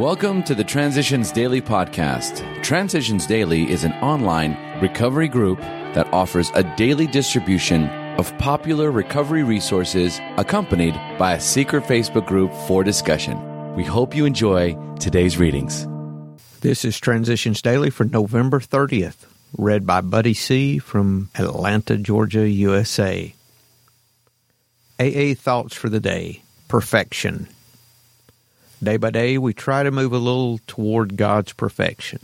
Welcome to the Transitions Daily podcast. Transitions Daily is an online recovery group that offers a daily distribution of popular recovery resources accompanied by a secret Facebook group for discussion. We hope you enjoy today's readings. This is Transitions Daily for November 30th, read by Buddy C. from Atlanta, Georgia, USA. AA Thoughts for the Day Perfection. Day by day, we try to move a little toward God's perfection.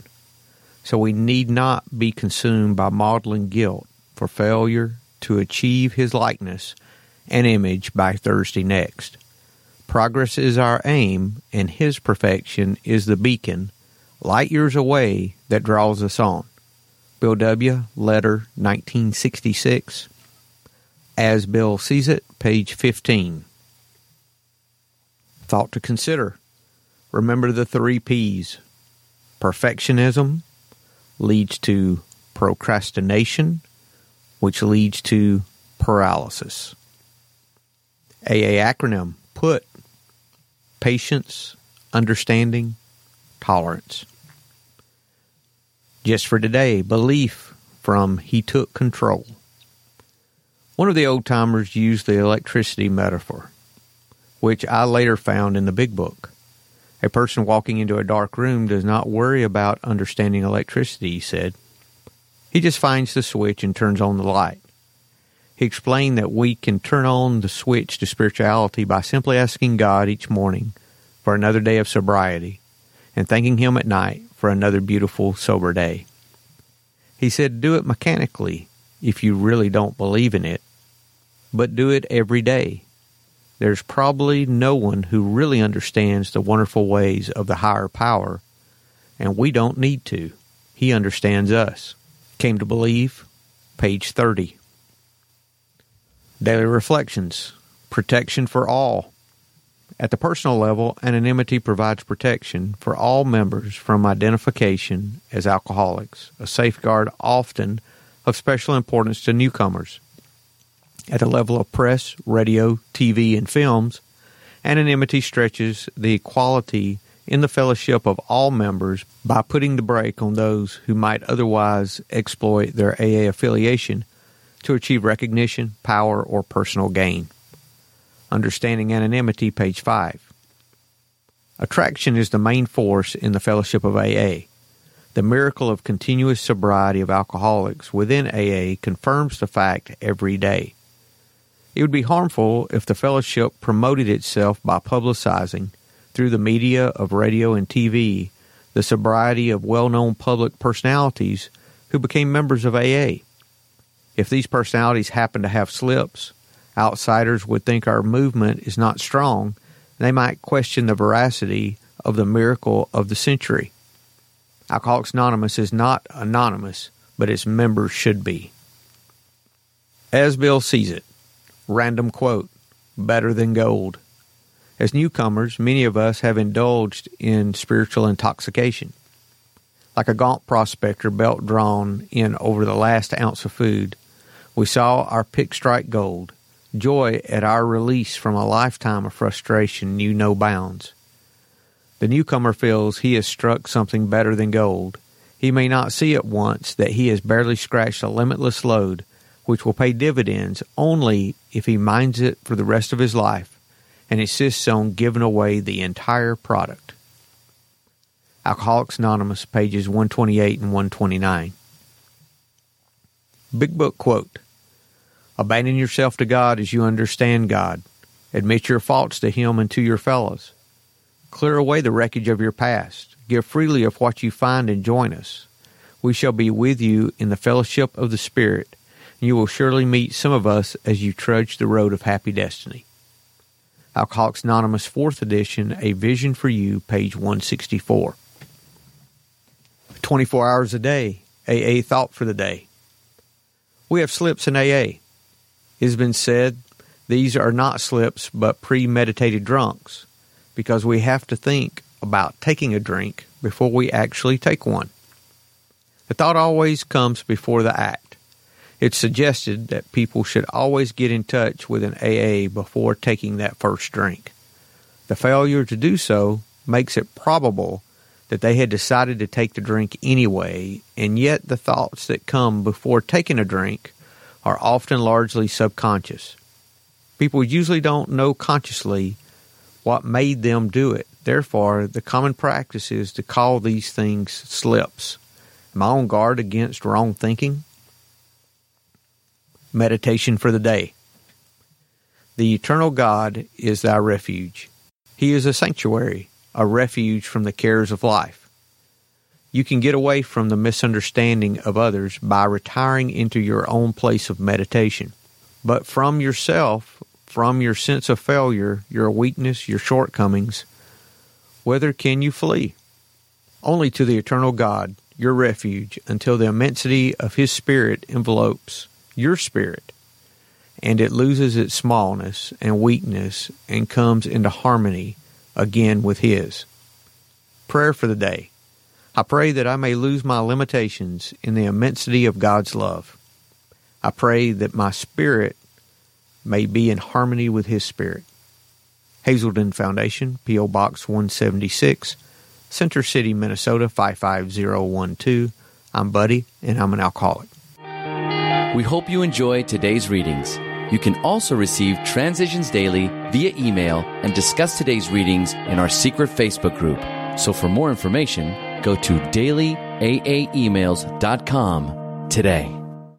So we need not be consumed by maudlin guilt for failure to achieve His likeness and image by Thursday next. Progress is our aim, and His perfection is the beacon, light years away, that draws us on. Bill W., letter 1966. As Bill sees it, page 15. Thought to consider. Remember the three P's. Perfectionism leads to procrastination, which leads to paralysis. AA acronym PUT patience, understanding, tolerance. Just for today, belief from He Took Control. One of the old timers used the electricity metaphor, which I later found in the Big Book. A person walking into a dark room does not worry about understanding electricity, he said. He just finds the switch and turns on the light. He explained that we can turn on the switch to spirituality by simply asking God each morning for another day of sobriety and thanking Him at night for another beautiful, sober day. He said, Do it mechanically if you really don't believe in it, but do it every day there's probably no one who really understands the wonderful ways of the higher power, and we don't need to. He understands us. Came to believe, page 30. Daily Reflections Protection for all. At the personal level, anonymity provides protection for all members from identification as alcoholics, a safeguard often of special importance to newcomers. At the level of press, radio, TV, and films, anonymity stretches the equality in the fellowship of all members by putting the brake on those who might otherwise exploit their AA affiliation to achieve recognition, power, or personal gain. Understanding Anonymity, page 5. Attraction is the main force in the fellowship of AA. The miracle of continuous sobriety of alcoholics within AA confirms the fact every day. It would be harmful if the fellowship promoted itself by publicizing, through the media of radio and TV, the sobriety of well known public personalities who became members of AA. If these personalities happen to have slips, outsiders would think our movement is not strong, they might question the veracity of the miracle of the century. Alcoholics Anonymous is not anonymous, but its members should be. As Bill sees it, Random quote Better than gold. As newcomers, many of us have indulged in spiritual intoxication. Like a gaunt prospector belt drawn in over the last ounce of food, we saw our pick strike gold. Joy at our release from a lifetime of frustration knew no bounds. The newcomer feels he has struck something better than gold. He may not see at once that he has barely scratched a limitless lode which will pay dividends only if he minds it for the rest of his life and insists on giving away the entire product. Alcoholics Anonymous, pages 128 and 129. Big Book quote Abandon yourself to God as you understand God. Admit your faults to Him and to your fellows. Clear away the wreckage of your past. Give freely of what you find and join us. We shall be with you in the fellowship of the Spirit you will surely meet some of us as you trudge the road of happy destiny. Alcoholics Anonymous 4th edition, A Vision for You, page 164. 24 hours a day, AA thought for the day. We have slips in AA. It has been said these are not slips but premeditated drunks because we have to think about taking a drink before we actually take one. The thought always comes before the act. It's suggested that people should always get in touch with an AA before taking that first drink. The failure to do so makes it probable that they had decided to take the drink anyway, and yet the thoughts that come before taking a drink are often largely subconscious. People usually don't know consciously what made them do it. Therefore, the common practice is to call these things slips. Am I on guard against wrong thinking? Meditation for the day. The eternal God is thy refuge. He is a sanctuary, a refuge from the cares of life. You can get away from the misunderstanding of others by retiring into your own place of meditation. But from yourself, from your sense of failure, your weakness, your shortcomings, whither can you flee? Only to the eternal God, your refuge, until the immensity of His Spirit envelopes your spirit and it loses its smallness and weakness and comes into harmony again with His. Prayer for the day. I pray that I may lose my limitations in the immensity of God's love. I pray that my spirit may be in harmony with His Spirit. Hazelden Foundation, P.O. Box 176, Center City, Minnesota 55012. I'm Buddy, and I'm an alcoholic. We hope you enjoy today's readings. You can also receive Transitions Daily via email and discuss today's readings in our secret Facebook group. So for more information, go to dailyaaemails.com today.